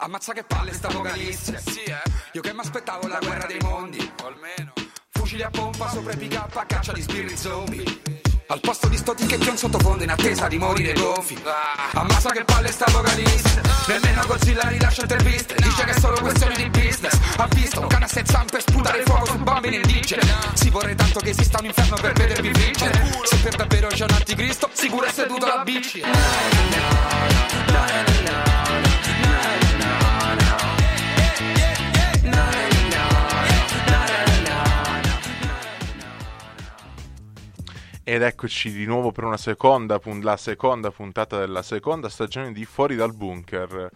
Ammazza che palle sta apocalisse Sì, eh? Io che mi aspettavo la guerra dei mondi O almeno. Fucili a pompa sopra i pick up a caccia di spiriti zombie Al posto di sto ticchetti un sottofondo in attesa di morire gonfi Ammazza che palle sta apocalisse Nemmeno Godzilla rilascia interviste Dice che è solo questione di business Ha visto un cane a sette zampe sputare fuoco su bambini indigeni Si vorrei tanto che esista un inferno per vedervi vincere Se per davvero c'è un anticristo Sicuro è seduto alla bici Ed eccoci di nuovo per una seconda, la seconda puntata della seconda stagione di Fuori dal Bunker.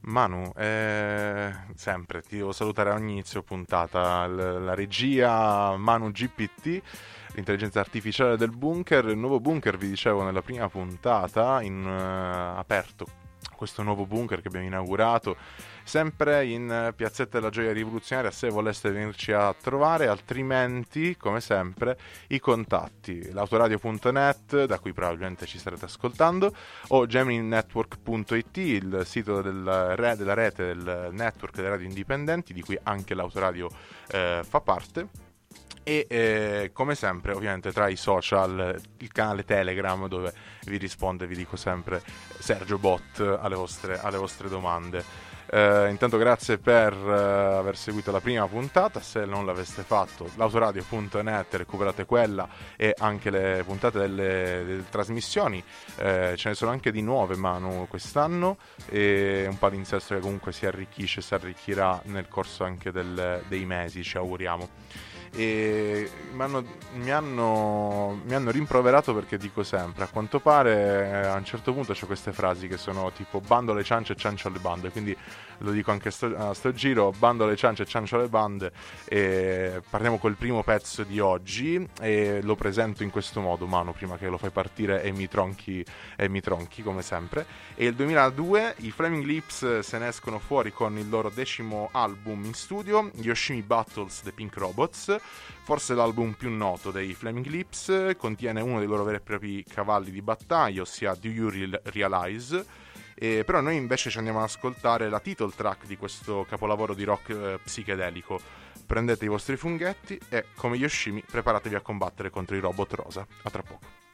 Manu, eh, sempre ti devo salutare a inizio puntata, L- la regia Manu GPT, l'intelligenza artificiale del bunker, il nuovo bunker vi dicevo nella prima puntata, in, eh, aperto questo nuovo bunker che abbiamo inaugurato sempre in eh, Piazzetta della Gioia Rivoluzionaria se voleste venirci a trovare, altrimenti, come sempre, i contatti, l'autoradio.net, da cui probabilmente ci starete ascoltando, o gemininetwork.it, il sito del re- della rete del network delle radio indipendenti, di cui anche l'autoradio eh, fa parte. E eh, come sempre, ovviamente, tra i social, il canale Telegram dove vi risponde, vi dico sempre, Sergio Bot alle vostre, alle vostre domande. Eh, intanto grazie per eh, aver seguito la prima puntata, se non l'aveste fatto l'autoradio.net recuperate quella e anche le puntate delle, delle trasmissioni, Eh, ce ne sono anche di nuove Manu quest'anno. E un palinsesto che comunque si arricchisce, si arricchirà nel corso anche del- dei mesi, ci auguriamo e mi hanno, mi hanno- mi hanno rimproverato perché dico sempre, a quanto pare eh, a un certo punto c'è queste frasi che sono tipo bando alle ciance e ciancio alle bande, quindi lo dico anche sto, a sto giro, bando alle ciance e ciancio alle bande e partiamo col primo pezzo di oggi e lo presento in questo modo, Manu, prima che lo fai partire e mi tronchi, e mi tronchi come sempre. E il 2002 i Flaming Lips se ne escono fuori con il loro decimo album in studio, Yoshimi Battles The Pink Robots, forse l'album più noto dei Flaming Lips, contiene uno dei loro veri e propri cavalli di battaglia, ossia Do You Real- Realize? E però noi invece ci andiamo ad ascoltare la title track di questo capolavoro di rock eh, psichedelico. Prendete i vostri funghetti e, come Yoshimi, preparatevi a combattere contro i robot rosa. A tra poco.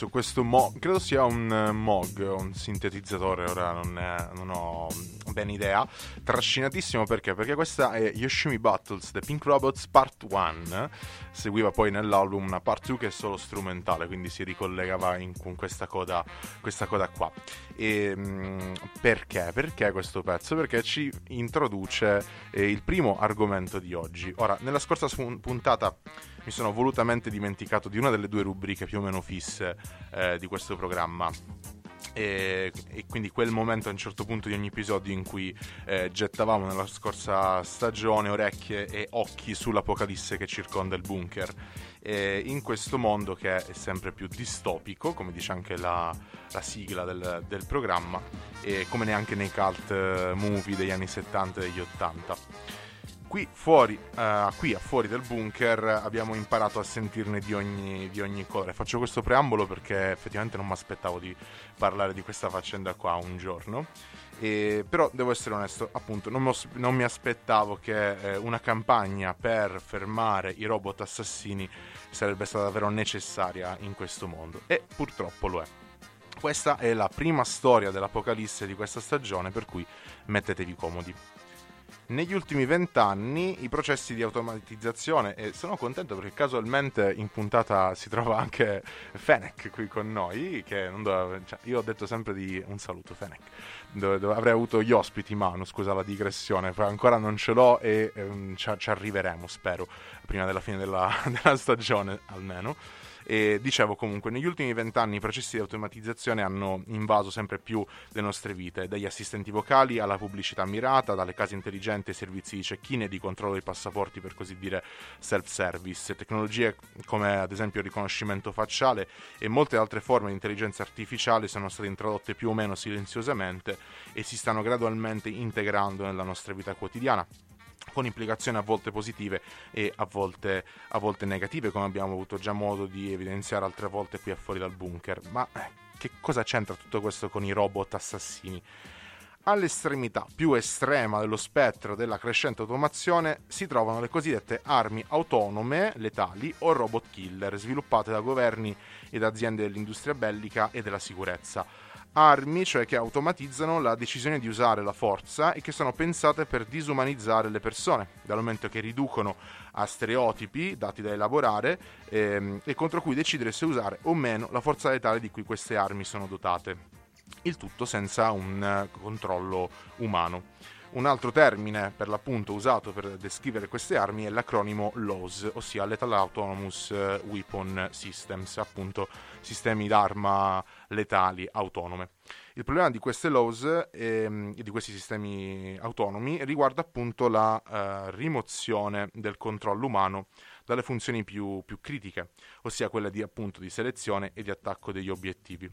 Su questo Moog, credo sia un uh, Moog, un sintetizzatore, ora non, è, non ho ben idea, trascinatissimo perché? Perché questa è Yoshimi Battles, The Pink Robots Part 1, seguiva poi nell'album una Part 2 che è solo strumentale, quindi si ricollegava in, con questa coda, questa coda qua. E, um, perché? Perché questo pezzo? Perché ci introduce eh, il primo argomento di oggi. Ora, nella scorsa puntata mi sono volutamente dimenticato di una delle due rubriche più o meno fisse eh, di questo programma. E, e, quindi quel momento a un certo punto di ogni episodio in cui eh, gettavamo nella scorsa stagione orecchie e occhi sull'apocalisse che circonda il bunker. E in questo mondo che è sempre più distopico, come dice anche la, la sigla del, del, programma, e come neanche nei cult eh, movie degli anni 70 e degli 80 qui fuori, uh, qui a fuori del bunker abbiamo imparato a sentirne di ogni, di ogni colore. Faccio questo preambolo perché effettivamente non mi aspettavo di parlare di questa faccenda qua un giorno. E, però devo essere onesto, appunto, non, non mi aspettavo che eh, una campagna per fermare i robot assassini sarebbe stata davvero necessaria in questo mondo. E purtroppo lo è. Questa è la prima storia dell'apocalisse di questa stagione, per cui mettetevi comodi negli ultimi vent'anni i processi di automatizzazione e sono contento perché casualmente in puntata si trova anche Fennec qui con noi che non doveva, cioè, io ho detto sempre di un saluto Fennec. Dove, dove avrei avuto gli ospiti mano scusa la digressione ancora non ce l'ho e um, ci, ci, arriveremo spero prima della fine della, della stagione almeno e dicevo comunque, negli ultimi vent'anni i processi di automatizzazione hanno invaso sempre più le nostre vite, dagli assistenti vocali alla pubblicità mirata, dalle case intelligenti ai servizi di check-in e di controllo dei passaporti, per così dire self-service, tecnologie come ad esempio il riconoscimento facciale e molte altre forme di intelligenza artificiale sono state introdotte più o meno silenziosamente e si stanno gradualmente integrando nella nostra vita quotidiana con implicazioni a volte positive e a volte, a volte, negative, come abbiamo avuto già modo di evidenziare altre volte qui a fuori dal bunker. Ma eh, che cosa c'entra tutto questo con i robot assassini? All'estremità più estrema dello spettro della crescente automazione si trovano le cosiddette armi autonome letali o robot killer, sviluppate da governi ed aziende dell'industria bellica e della sicurezza armi, cioè che automatizzano la decisione di usare la forza e che sono pensate per disumanizzare le persone, dal momento che riducono a stereotipi dati da elaborare ehm, e contro cui decidere se usare o meno la forza letale di cui queste armi sono dotate. Il tutto senza un controllo umano. Un altro termine per l'appunto usato per descrivere queste armi è l'acronimo LAWS, ossia Lethal Autonomous eh, Weapon Systems, appunto sistemi d'arma letali autonome. Il problema di queste ehm, e di questi sistemi autonomi riguarda appunto la uh, rimozione del controllo umano dalle funzioni più, più critiche, ossia quelle di, appunto, di selezione e di attacco degli obiettivi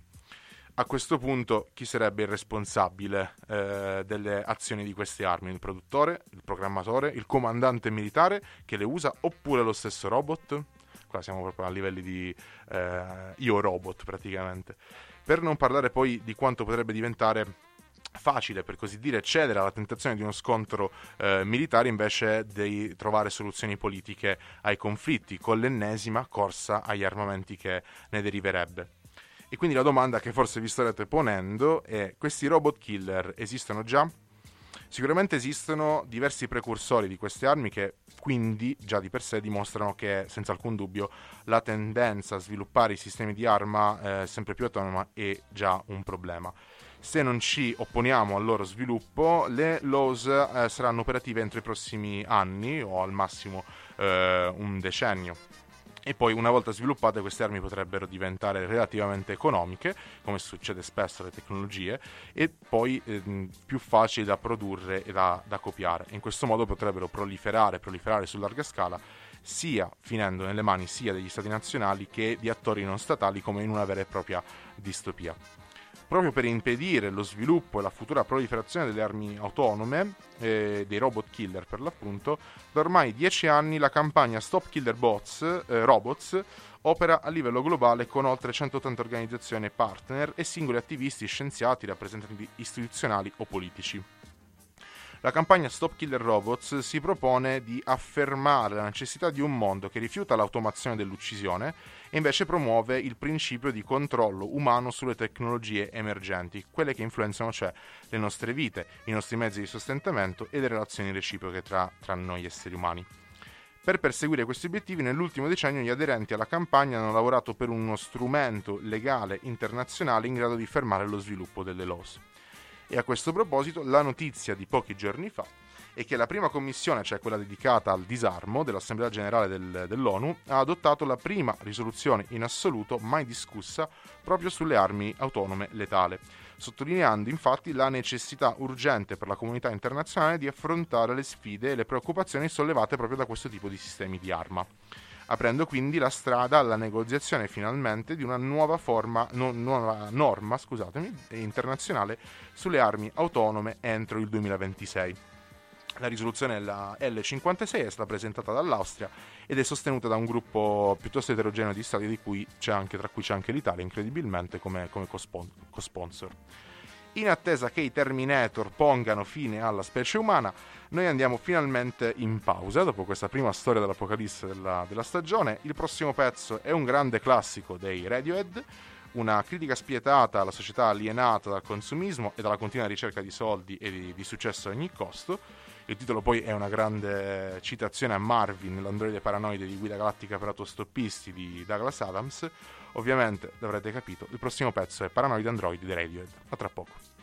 a questo punto chi sarebbe il responsabile eh, delle azioni di queste armi? Il produttore, il programmatore, il comandante militare che le usa oppure lo stesso robot? Qua siamo proprio a livelli di eh, io robot praticamente. Per non parlare poi di quanto potrebbe diventare facile, per così dire, cedere alla tentazione di uno scontro eh, militare invece di trovare soluzioni politiche ai conflitti, con l'ennesima corsa agli armamenti che ne deriverebbe. E quindi la domanda che forse vi starete ponendo è: questi robot killer esistono già? Sicuramente esistono diversi precursori di queste armi che quindi già di per sé dimostrano che senza alcun dubbio la tendenza a sviluppare i sistemi di arma eh, sempre più autonoma è già un problema. Se non ci opponiamo al loro sviluppo, le LOS eh, saranno operative entro i prossimi anni o al massimo eh, un decennio e poi una volta sviluppate queste armi potrebbero diventare relativamente economiche, come succede spesso alle tecnologie, e poi eh, più facili da produrre e da, da copiare. In questo modo potrebbero proliferare, proliferare su larga scala, sia finendo nelle mani sia degli stati nazionali che di attori non statali come in una vera e propria distopia proprio per impedire lo sviluppo e la futura proliferazione delle armi autonome, eh, dei robot killer per l'appunto, da ormai dieci anni la campagna Stop Killer Bots, eh, Robots opera a livello globale con oltre 180 organizzazioni e partner e singoli attivisti, scienziati, rappresentanti istituzionali o politici. La campagna Stop Killer Robots si propone di affermare la necessità di un mondo che rifiuta l'automazione dell'uccisione e invece promuove il principio di controllo umano sulle tecnologie emergenti, quelle che influenzano cioè le nostre vite, i nostri mezzi di sostentamento e le relazioni reciproche tra, tra noi esseri umani. Per perseguire questi obiettivi, nell'ultimo decennio gli aderenti alla campagna hanno lavorato per uno strumento legale internazionale in grado di fermare lo sviluppo delle LOS. E a questo proposito la notizia di pochi giorni fa è che la prima commissione, cioè quella dedicata al disarmo dell'Assemblea generale del, dell'ONU, ha adottato la prima risoluzione in assoluto mai discussa proprio sulle armi autonome letali, sottolineando infatti la necessità urgente per la comunità internazionale di affrontare le sfide e le preoccupazioni sollevate proprio da questo tipo di sistemi di arma aprendo quindi la strada alla negoziazione finalmente di una nuova, forma, no, nuova norma internazionale sulle armi autonome entro il 2026. La risoluzione la L56 è stata presentata dall'Austria ed è sostenuta da un gruppo piuttosto eterogeneo di stati cui anche, tra cui c'è anche l'Italia, incredibilmente, come, come co-sponsor. In attesa che i Terminator pongano fine alla specie umana, noi andiamo finalmente in pausa dopo questa prima storia dell'apocalisse della, della stagione. Il prossimo pezzo è un grande classico dei Radiohead, una critica spietata alla società alienata dal consumismo e dalla continua ricerca di soldi e di, di successo a ogni costo. Il titolo poi è una grande citazione a Marvin, l'androide paranoide di guida galattica per autostoppisti di Douglas Adams. Ovviamente, l'avrete capito, il prossimo pezzo è Paranoid Android di Radiohead. A tra poco.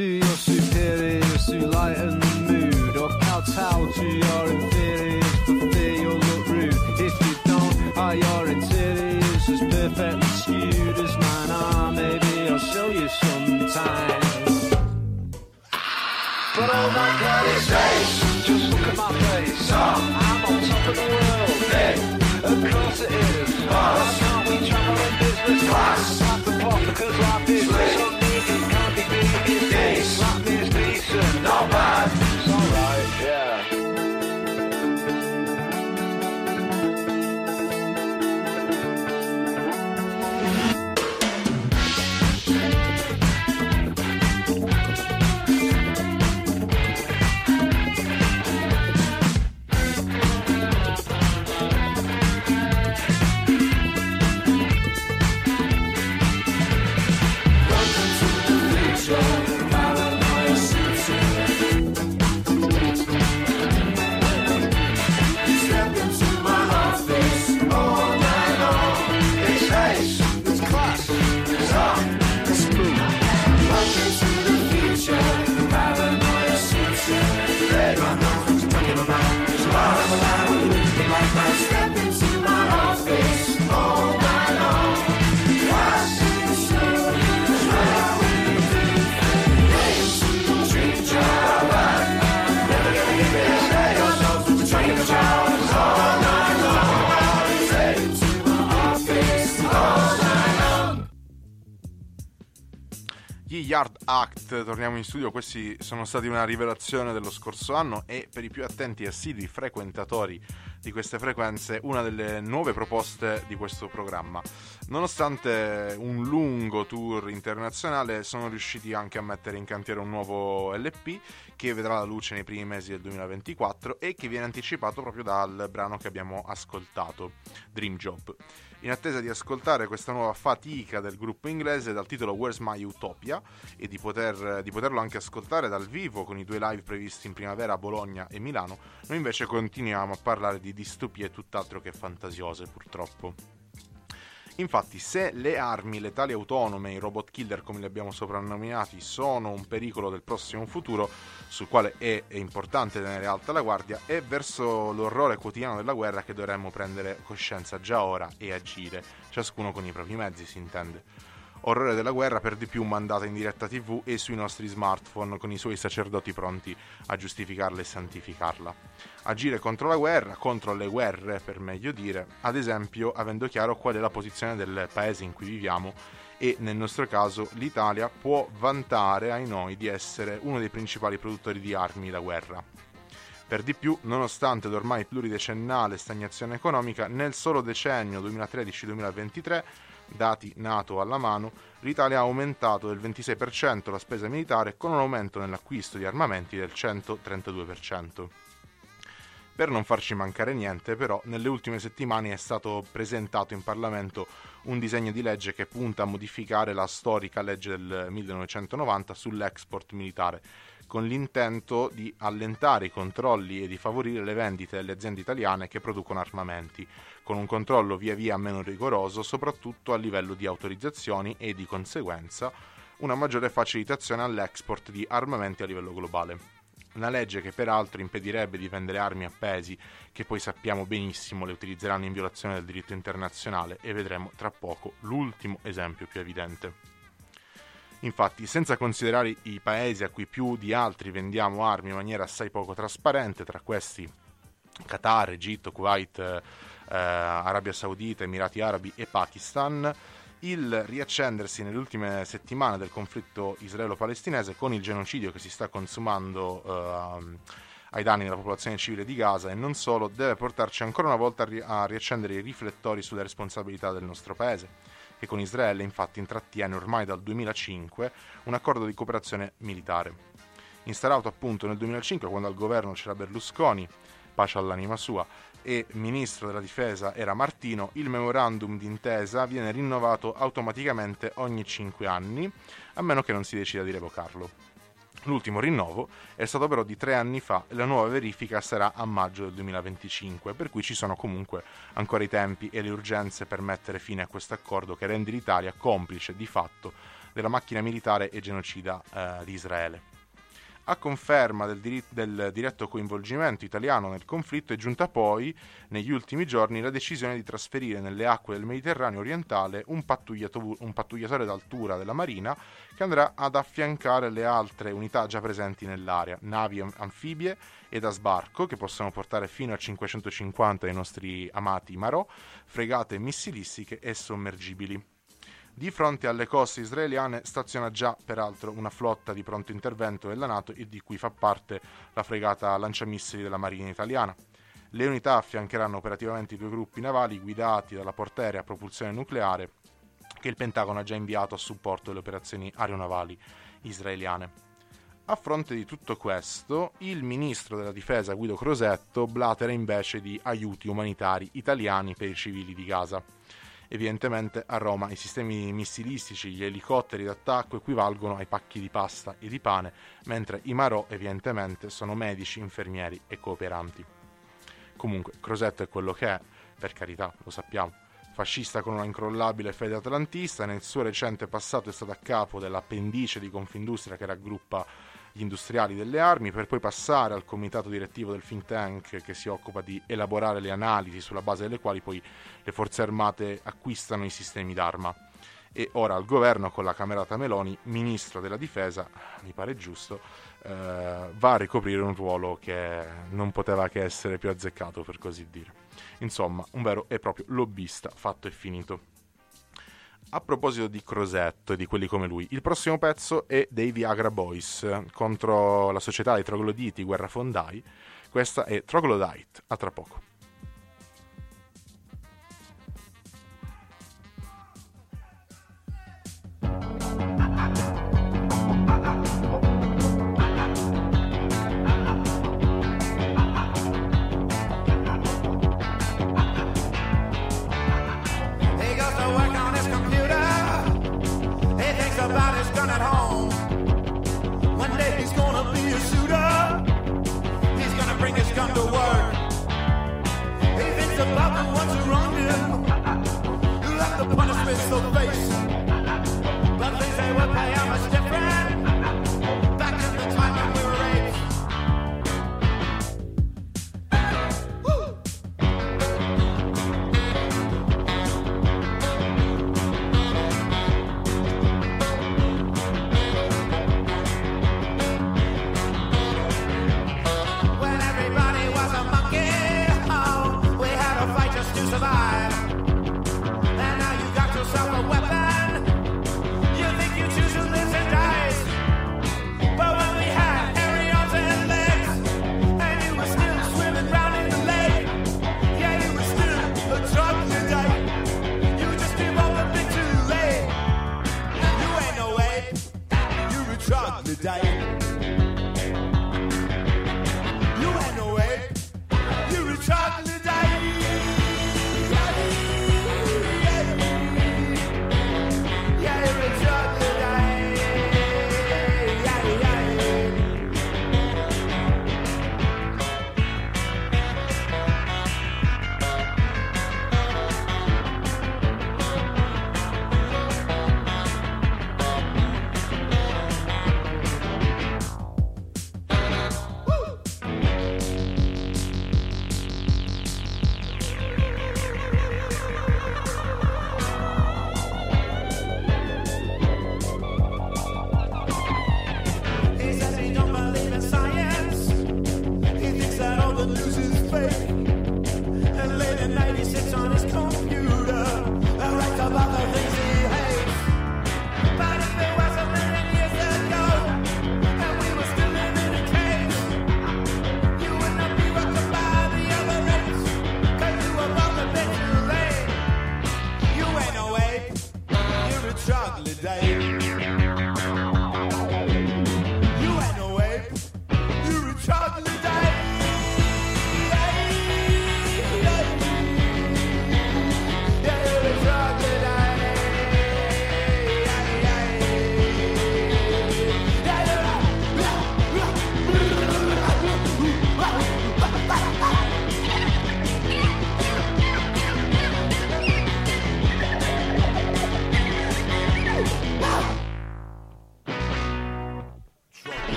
To your superiors to lighten the mood, or kowtow to your inferiors for fear you'll look rude. If you don't, are your interiors as perfectly skewed as mine are? Maybe I'll show you sometime. But oh my God, it's ace. Just look at my face. I'm on top of the world. Of course it is. Why can't we travel in business class? Torniamo in studio, questi sono stati una rivelazione dello scorso anno e per i più attenti e assidui frequentatori di queste frequenze una delle nuove proposte di questo programma. Nonostante un lungo tour internazionale sono riusciti anche a mettere in cantiere un nuovo LP che vedrà la luce nei primi mesi del 2024 e che viene anticipato proprio dal brano che abbiamo ascoltato, Dream Job. In attesa di ascoltare questa nuova fatica del gruppo inglese dal titolo Where's My Utopia e di, poter- di poterlo anche ascoltare dal vivo con i due live previsti in primavera a Bologna e Milano, noi invece continuiamo a parlare di distopie tutt'altro che fantasiose purtroppo. Infatti, se le armi letali autonome, i robot killer come li abbiamo soprannominati, sono un pericolo del prossimo futuro, sul quale è, è importante tenere alta la guardia, è verso l'orrore quotidiano della guerra che dovremmo prendere coscienza già ora e agire, ciascuno con i propri mezzi, si intende. Orrore della guerra per di più mandata in diretta tv e sui nostri smartphone con i suoi sacerdoti pronti a giustificarla e santificarla. Agire contro la guerra, contro le guerre per meglio dire, ad esempio avendo chiaro qual è la posizione del paese in cui viviamo e nel nostro caso l'Italia può vantare ai noi di essere uno dei principali produttori di armi da guerra. Per di più, nonostante l'ormai pluridecennale stagnazione economica, nel solo decennio 2013-2023 dati NATO alla mano, l'Italia ha aumentato del 26% la spesa militare con un aumento nell'acquisto di armamenti del 132%. Per non farci mancare niente, però, nelle ultime settimane è stato presentato in Parlamento un disegno di legge che punta a modificare la storica legge del 1990 sull'export militare, con l'intento di allentare i controlli e di favorire le vendite delle aziende italiane che producono armamenti, con un controllo via via meno rigoroso, soprattutto a livello di autorizzazioni e di conseguenza una maggiore facilitazione all'export di armamenti a livello globale. Una legge che peraltro impedirebbe di vendere armi a paesi che poi sappiamo benissimo le utilizzeranno in violazione del diritto internazionale e vedremo tra poco l'ultimo esempio più evidente. Infatti, senza considerare i paesi a cui più di altri vendiamo armi in maniera assai poco trasparente, tra questi Qatar, Egitto, Kuwait, eh, Arabia Saudita, Emirati Arabi e Pakistan, il riaccendersi nelle ultime settimane del conflitto israelo-palestinese con il genocidio che si sta consumando eh, ai danni della popolazione civile di Gaza e non solo, deve portarci ancora una volta a, ri- a riaccendere i riflettori sulle responsabilità del nostro paese, che con Israele infatti intrattiene ormai dal 2005 un accordo di cooperazione militare. Instaurato appunto nel 2005 quando al governo c'era Berlusconi, pace all'anima sua, e ministro della difesa era Martino, il memorandum d'intesa viene rinnovato automaticamente ogni 5 anni, a meno che non si decida di revocarlo. L'ultimo rinnovo è stato però di tre anni fa e la nuova verifica sarà a maggio del 2025, per cui ci sono comunque ancora i tempi e le urgenze per mettere fine a questo accordo che rende l'Italia complice di fatto della macchina militare e genocida eh, di Israele. A conferma del, dir- del, diretto coinvolgimento italiano nel conflitto è giunta poi, negli ultimi giorni, la decisione di trasferire nelle acque del Mediterraneo orientale un, pattugliato- un pattugliatore d'altura della Marina che andrà ad affiancare le altre unità già presenti nell'area, navi anfibie e da sbarco che possono portare fino a 550 dei nostri amati Marò, fregate missilistiche e sommergibili. Di fronte alle coste israeliane staziona già peraltro una flotta di pronto intervento della Nato e di cui fa parte la fregata lanciamissili della Marina italiana. Le unità affiancheranno operativamente i due gruppi navali guidati dalla porterea a propulsione nucleare che il Pentagono ha già inviato a supporto delle operazioni aeronavali israeliane. A fronte di tutto questo, il ministro della difesa Guido Crosetto blatera invece di aiuti umanitari italiani per i civili di Gaza. Evidentemente a Roma i sistemi missilistici, gli elicotteri d'attacco equivalgono ai pacchi di pasta e di pane, mentre i Marò evidentemente sono medici, infermieri e cooperanti. Comunque, Crosetto è quello che è, per carità, lo sappiamo. Fascista con una incrollabile fede atlantista, nel suo recente passato è stato a capo dell'appendice di Confindustria che raggruppa gli industriali delle armi per poi passare al comitato direttivo del think tank che si occupa di elaborare le analisi sulla base delle quali poi le forze armate acquistano i sistemi d'arma. E ora al governo con la camerata Meloni, ministro della difesa, mi pare giusto, eh, va a ricoprire un ruolo che non poteva che essere più azzeccato per così dire. Insomma, un vero e proprio lobbista fatto e finito. A proposito di Crosetto e di quelli come lui, il prossimo pezzo è dei Viagra Boys contro la società dei trogloditi guerrafondai. Questa è Troglodyte. A tra poco.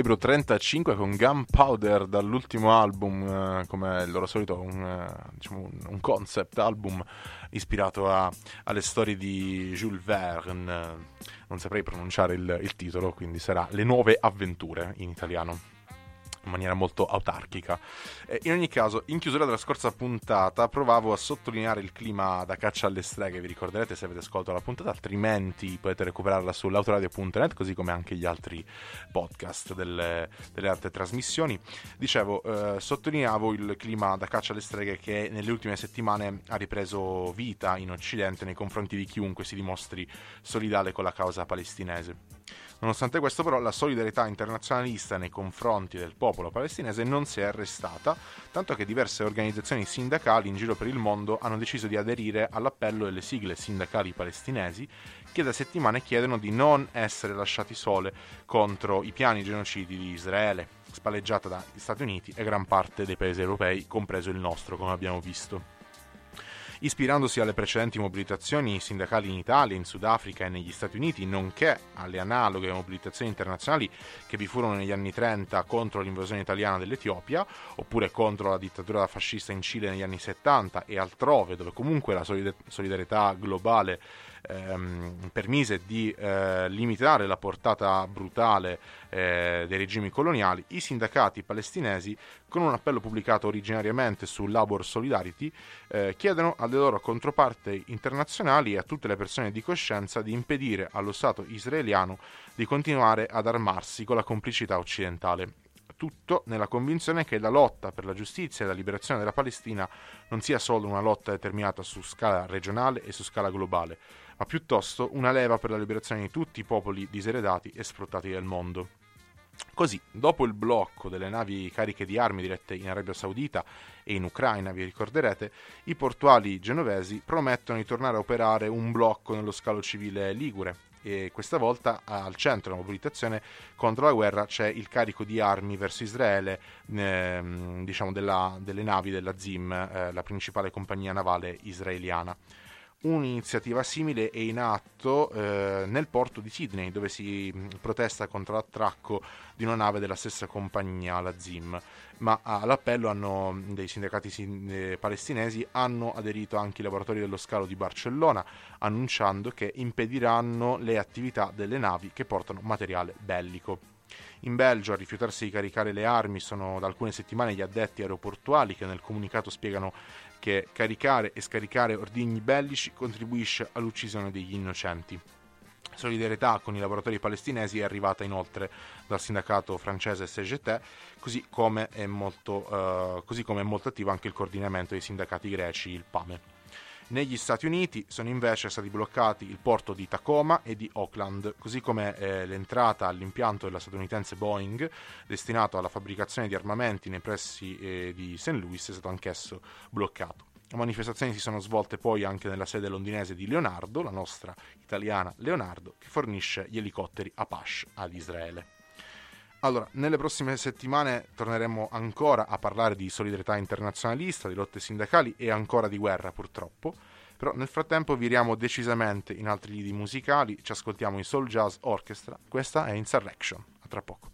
Calibro 35 con Gunpowder dall'ultimo album, eh, come il loro solito, un, eh, diciamo un, un, concept album ispirato a, alle storie di Jules Verne. Non saprei pronunciare il, il titolo, quindi sarà Le nuove avventure in italiano in maniera molto autarchica. Eh, in ogni caso, in chiusura della scorsa puntata provavo a sottolineare il clima da caccia alle streghe, vi ricorderete se avete ascoltato la puntata, altrimenti potete recuperarla sull'autoradio.net, così come anche gli altri podcast delle, delle altre trasmissioni. Dicevo, eh, sottolineavo il clima da caccia alle streghe che nelle ultime settimane ha ripreso vita in Occidente nei confronti di chiunque si dimostri solidale con la causa palestinese. Nonostante questo però la solidarietà internazionalista nei confronti del popolo palestinese non si è arrestata, tanto che diverse organizzazioni sindacali in giro per il mondo hanno deciso di aderire all'appello delle sigle sindacali palestinesi che da settimane chiedono di non essere lasciati sole contro i piani genocidi di Israele, spalleggiata dagli Stati Uniti e gran parte dei paesi europei, compreso il nostro, come abbiamo visto. Ispirandosi alle precedenti mobilitazioni sindacali in Italia, in Sudafrica e negli Stati Uniti, nonché alle analoghe mobilitazioni internazionali che vi furono negli anni 30 contro l'invasione italiana dell'Etiopia, oppure contro la dittatura fascista in Cile negli anni 70 e altrove, dove comunque la solidarietà globale ehm, permise di eh, limitare la portata brutale eh, dei regimi coloniali, i sindacati palestinesi, con un appello pubblicato originariamente su Labor Solidarity, eh, chiedono alle loro controparti internazionali e a tutte le persone di coscienza di impedire allo Stato israeliano di continuare ad armarsi con la complicità occidentale tutto nella convinzione che la lotta per la giustizia e la liberazione della Palestina non sia solo una lotta determinata su scala regionale e su scala globale, ma piuttosto una leva per la liberazione di tutti i popoli diseredati e sfruttati del mondo. Così, dopo il blocco delle navi cariche di armi dirette in Arabia Saudita e in Ucraina, vi ricorderete, i portuali genovesi promettono di tornare a operare un blocco nello scalo civile ligure. E questa volta al centro della mobilitazione contro la guerra c'è il carico di armi verso Israele, ehm, diciamo della, delle navi della ZIM, eh, la principale compagnia navale israeliana. Un'iniziativa simile è in atto eh, nel porto di Sydney, dove si protesta contro l'attracco di una nave della stessa compagnia, la ZIM. Ma all'appello hanno, dei sindacati sin- palestinesi hanno aderito anche i lavoratori dello scalo di Barcellona, annunciando che impediranno le attività delle navi che portano materiale bellico. In Belgio a rifiutarsi di caricare le armi sono da alcune settimane gli addetti aeroportuali che nel comunicato spiegano che caricare e scaricare ordigni bellici contribuisce all'uccisione degli innocenti. Solidarietà con i lavoratori palestinesi è arrivata inoltre dal sindacato francese CGT, così come è molto, uh, così come è molto attivo anche il coordinamento dei sindacati greci, il PAME. Negli Stati Uniti sono invece stati bloccati il porto di Tacoma e di Oakland, così come eh, l'entrata all'impianto della statunitense Boeing, destinato alla fabbricazione di armamenti nei pressi eh, di St. Louis, è stato anch'esso bloccato. Le manifestazioni si sono svolte poi anche nella sede londinese di Leonardo, la nostra italiana Leonardo, che fornisce gli elicotteri Apache ad Israele. Allora, nelle prossime settimane torneremo ancora a parlare di solidarietà internazionalista, di lotte sindacali e ancora di guerra purtroppo, però nel frattempo viriamo decisamente in altri lidi musicali, ci ascoltiamo in Soul Jazz Orchestra, questa è Insurrection, a tra poco.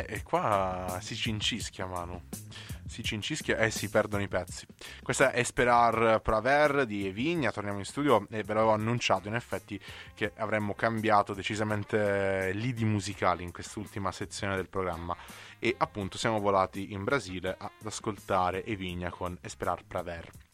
Eh, e qua si cincischia, Manu. Si cincischia e si perdono i pezzi. Questa è Esperar Praver di Evigna. Torniamo in studio e ve l'avevo annunciato in effetti che avremmo cambiato decisamente lidi musicali in quest'ultima sezione del programma. E appunto siamo volati in Brasile ad ascoltare Evigna con Esperar Praver.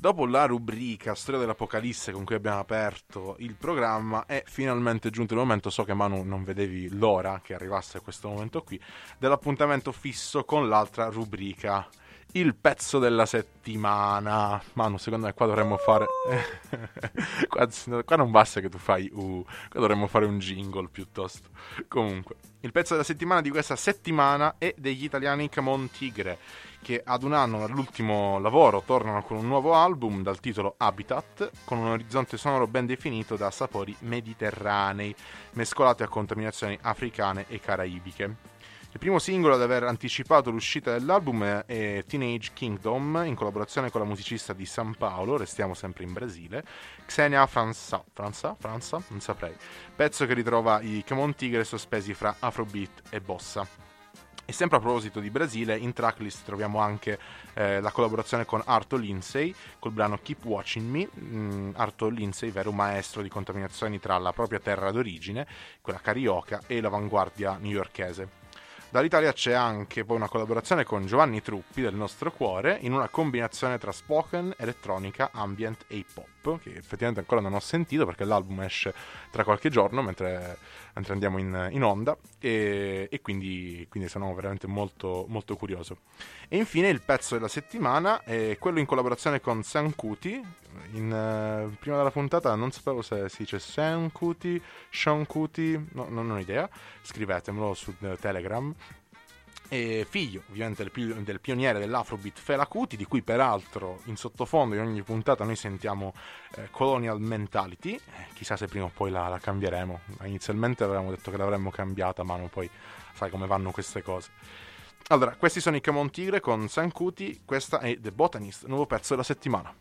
Dopo la rubrica Storia dell'Apocalisse con cui abbiamo aperto il programma è finalmente giunto il momento, so che Manu non vedevi l'ora che arrivasse a questo momento qui, dell'appuntamento fisso con l'altra rubrica, il pezzo della settimana. Manu, secondo me qua dovremmo fare... qua, qua, non basta che tu fai uh, qua dovremmo fare un jingle piuttosto. Comunque, il pezzo della settimana di questa settimana è degli italiani Camon Tigre che ad un anno dall'ultimo lavoro tornano con un nuovo album dal titolo Habitat, con un orizzonte sonoro ben definito da sapori mediterranei, mescolati a contaminazioni africane e caraibiche. Il primo singolo ad aver anticipato l'uscita dell'album è Teenage Kingdom, in collaborazione con la musicista di San Paolo, restiamo sempre in Brasile, Xenia Franza, Franza? Franza? Non saprei. Pezzo che ritrova i Camon Tigre sospesi fra Afrobeat e Bossa. E sempre a proposito di Brasile, in tracklist troviamo anche eh, la collaborazione con Arto Lindsay col brano Keep Watching Me. Mm, Arto Lindsay, vero maestro di contaminazioni tra la propria terra d'origine, quella carioca, e l'avanguardia newyorkese. Dall'Italia c'è anche poi una collaborazione con Giovanni Truppi del nostro cuore in una combinazione tra spoken, elettronica, ambient e hip hop, che effettivamente ancora non ho sentito perché l'album esce tra qualche giorno mentre, mentre andiamo in, in onda e, e, quindi, quindi sono veramente molto, molto curioso. E infine il pezzo della settimana è quello in collaborazione con San Cuti. In, uh, prima della puntata non sapevo se si dice San Cuti, Sean Cuti, no, non ho idea. Scrivetemelo su uh, Telegram. E figlio ovviamente del, del, pioniere dell'Afrobeat Fela Kuti, di cui peraltro in sottofondo in ogni puntata noi sentiamo eh, Colonial Mentality, eh, chissà se prima o poi la, la, cambieremo, inizialmente avevamo detto che l'avremmo cambiata ma poi sai come vanno queste cose. Allora, questi sono i Camon Tigre con San Cuti, questa è The Botanist, nuovo pezzo della settimana.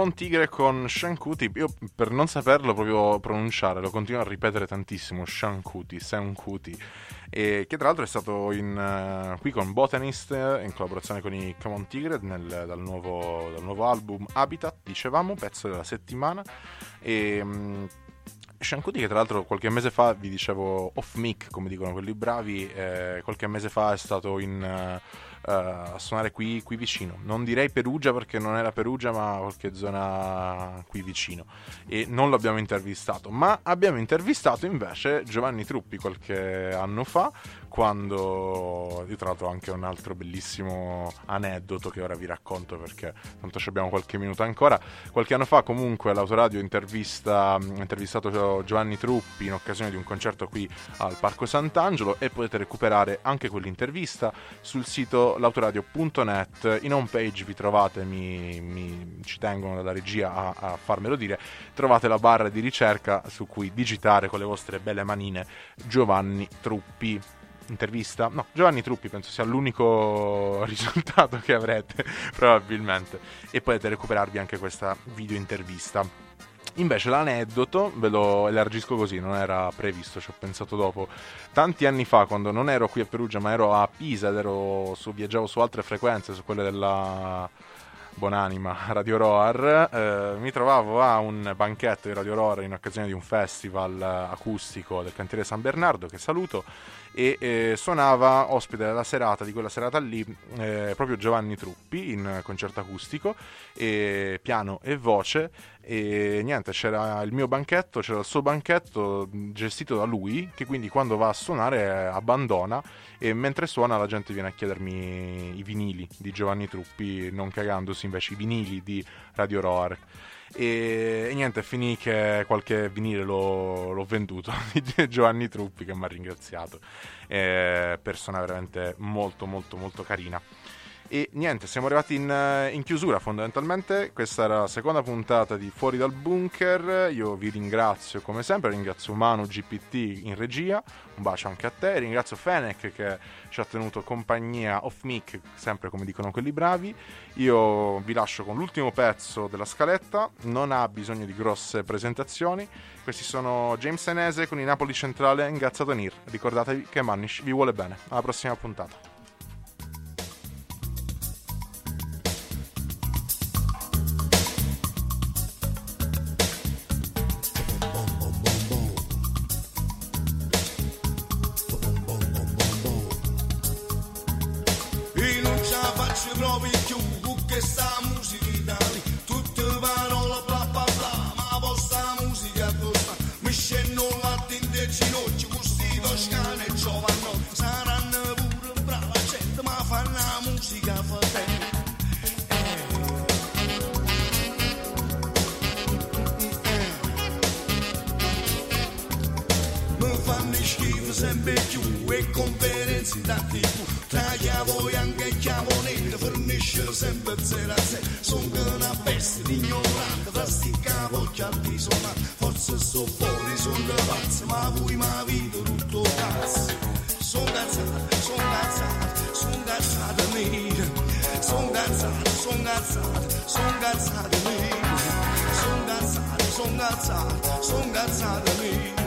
Camon Tigre con Shankuti, io per non saperlo proprio pronunciare, lo continuo a ripetere tantissimo, Shankuti, Sankuti, e che tra l'altro è stato in, eh, qui con Botanist in collaborazione con i Camon Tigre nel- dal, nuovo, dal nuovo album Habitat, dicevamo, pezzo della settimana, e... mm, Shankuti che tra l'altro qualche mese fa, vi dicevo off mic come dicono quelli bravi, eh, qualche mese fa è stato in, eh, a suonare qui, qui vicino. Non direi Perugia perché non era Perugia ma qualche zona qui vicino e non l'abbiamo intervistato, ma abbiamo intervistato invece Giovanni Truppi qualche anno fa quando io tra l'altro ho anche un altro bellissimo aneddoto che ora vi racconto perché tanto ci abbiamo qualche minuto ancora. Qualche anno fa comunque l'autoradio intervista, intervistato Giovanni Truppi in occasione di un concerto qui al Parco Sant'Angelo e potete recuperare anche quell'intervista sul sito l'autoradio.net in home page vi trovate mi, mi- ci tengono dalla regia a, a farmelo dire trovate la barra di ricerca su cui digitare con le vostre belle manine Giovanni Truppi intervista. No, Giovanni Truppi penso sia l'unico risultato che avrete, probabilmente. E potete recuperarvi anche questa video intervista. Invece l'aneddoto ve lo elargisco così, non era previsto, ci ho pensato dopo. Tanti anni fa, quando non ero qui a Perugia, ma ero a Pisa ed ero su, viaggiavo su altre frequenze, su quelle della Buonanima Radio Roar, eh, mi trovavo a un banchetto di Radio Roar in occasione di un festival eh, acustico del cantiere San Bernardo, che saluto, e eh, suonava ospite della serata, di quella serata lì, eh, proprio Giovanni Truppi in concerto acustico, e piano e voce, e niente, c'era il mio banchetto, c'era il suo banchetto mh, gestito da lui, che quindi quando va a suonare eh, abbandona e mentre suona la gente viene a chiedermi i vinili di Giovanni Truppi, non cagandosi invece i vinili di Radio Roar. E, e niente, finì che qualche vinile l'ho, l'ho venduto di Giovanni Truppi che mi ha ringraziato. Eh, persona veramente molto molto molto carina. E niente, siamo arrivati in, eh, in chiusura fondamentalmente. Questa era la seconda puntata di Fuori dal Bunker. Io vi ringrazio come sempre, ringrazio Manu GPT in regia, un bacio anche a te, ringrazio Fenech che ci ha tenuto compagnia off mic, sempre come dicono quelli bravi. Io vi lascio con l'ultimo pezzo della scaletta, non ha bisogno di grosse presentazioni. Questi sono James Senese con i Napoli Centrale e Nir. Ricordatevi che Manish vi vuole bene. Alla prossima puntata. Fanno la musica fratelli Mi fanno schifo sempre più e conferenze da tv Tra chiavo e chiavo nero fornisce sempre zero a zero. Sono una bestia di ignorante Fra sti capocchi altisonanti Forse sto fuori, sono pazzo Ma voi mi vita tutto cazzo. Sono cazzato, sono cazzato, Sono cazzato, sono cazzato, sono cazzato nero Sono cazzato, sono cazzato, sono cazzato nero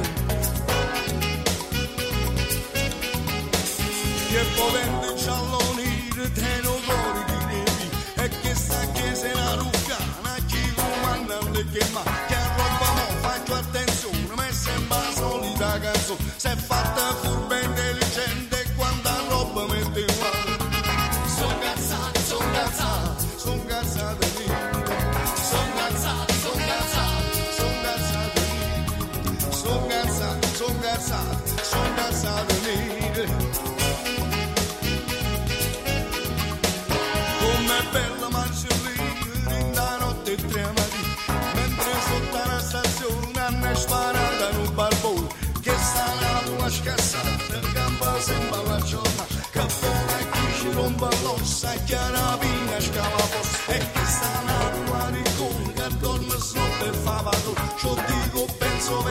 che potente gialloni te non vuoi di neri e che sta che se la ruccana chi comanda le che ma che roba mo faccio attenzione ma la solita canzone. Se fatta furba Io penso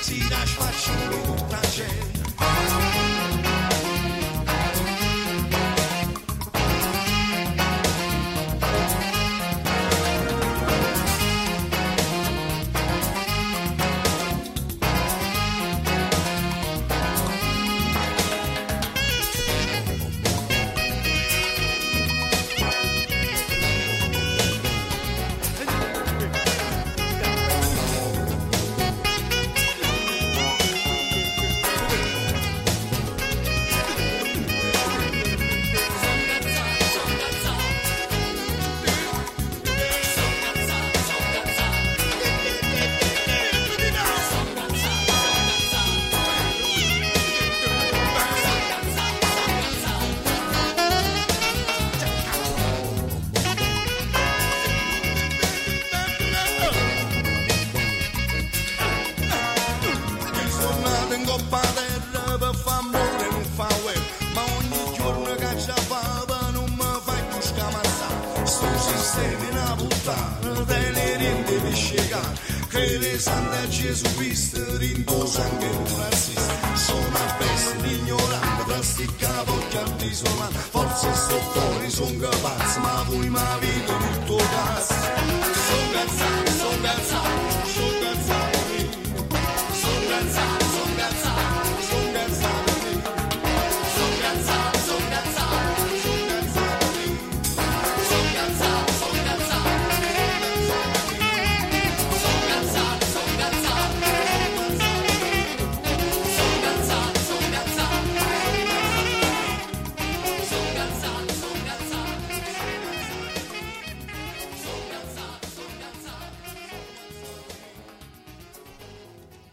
si lascia un tracente. songa Bat sma rouy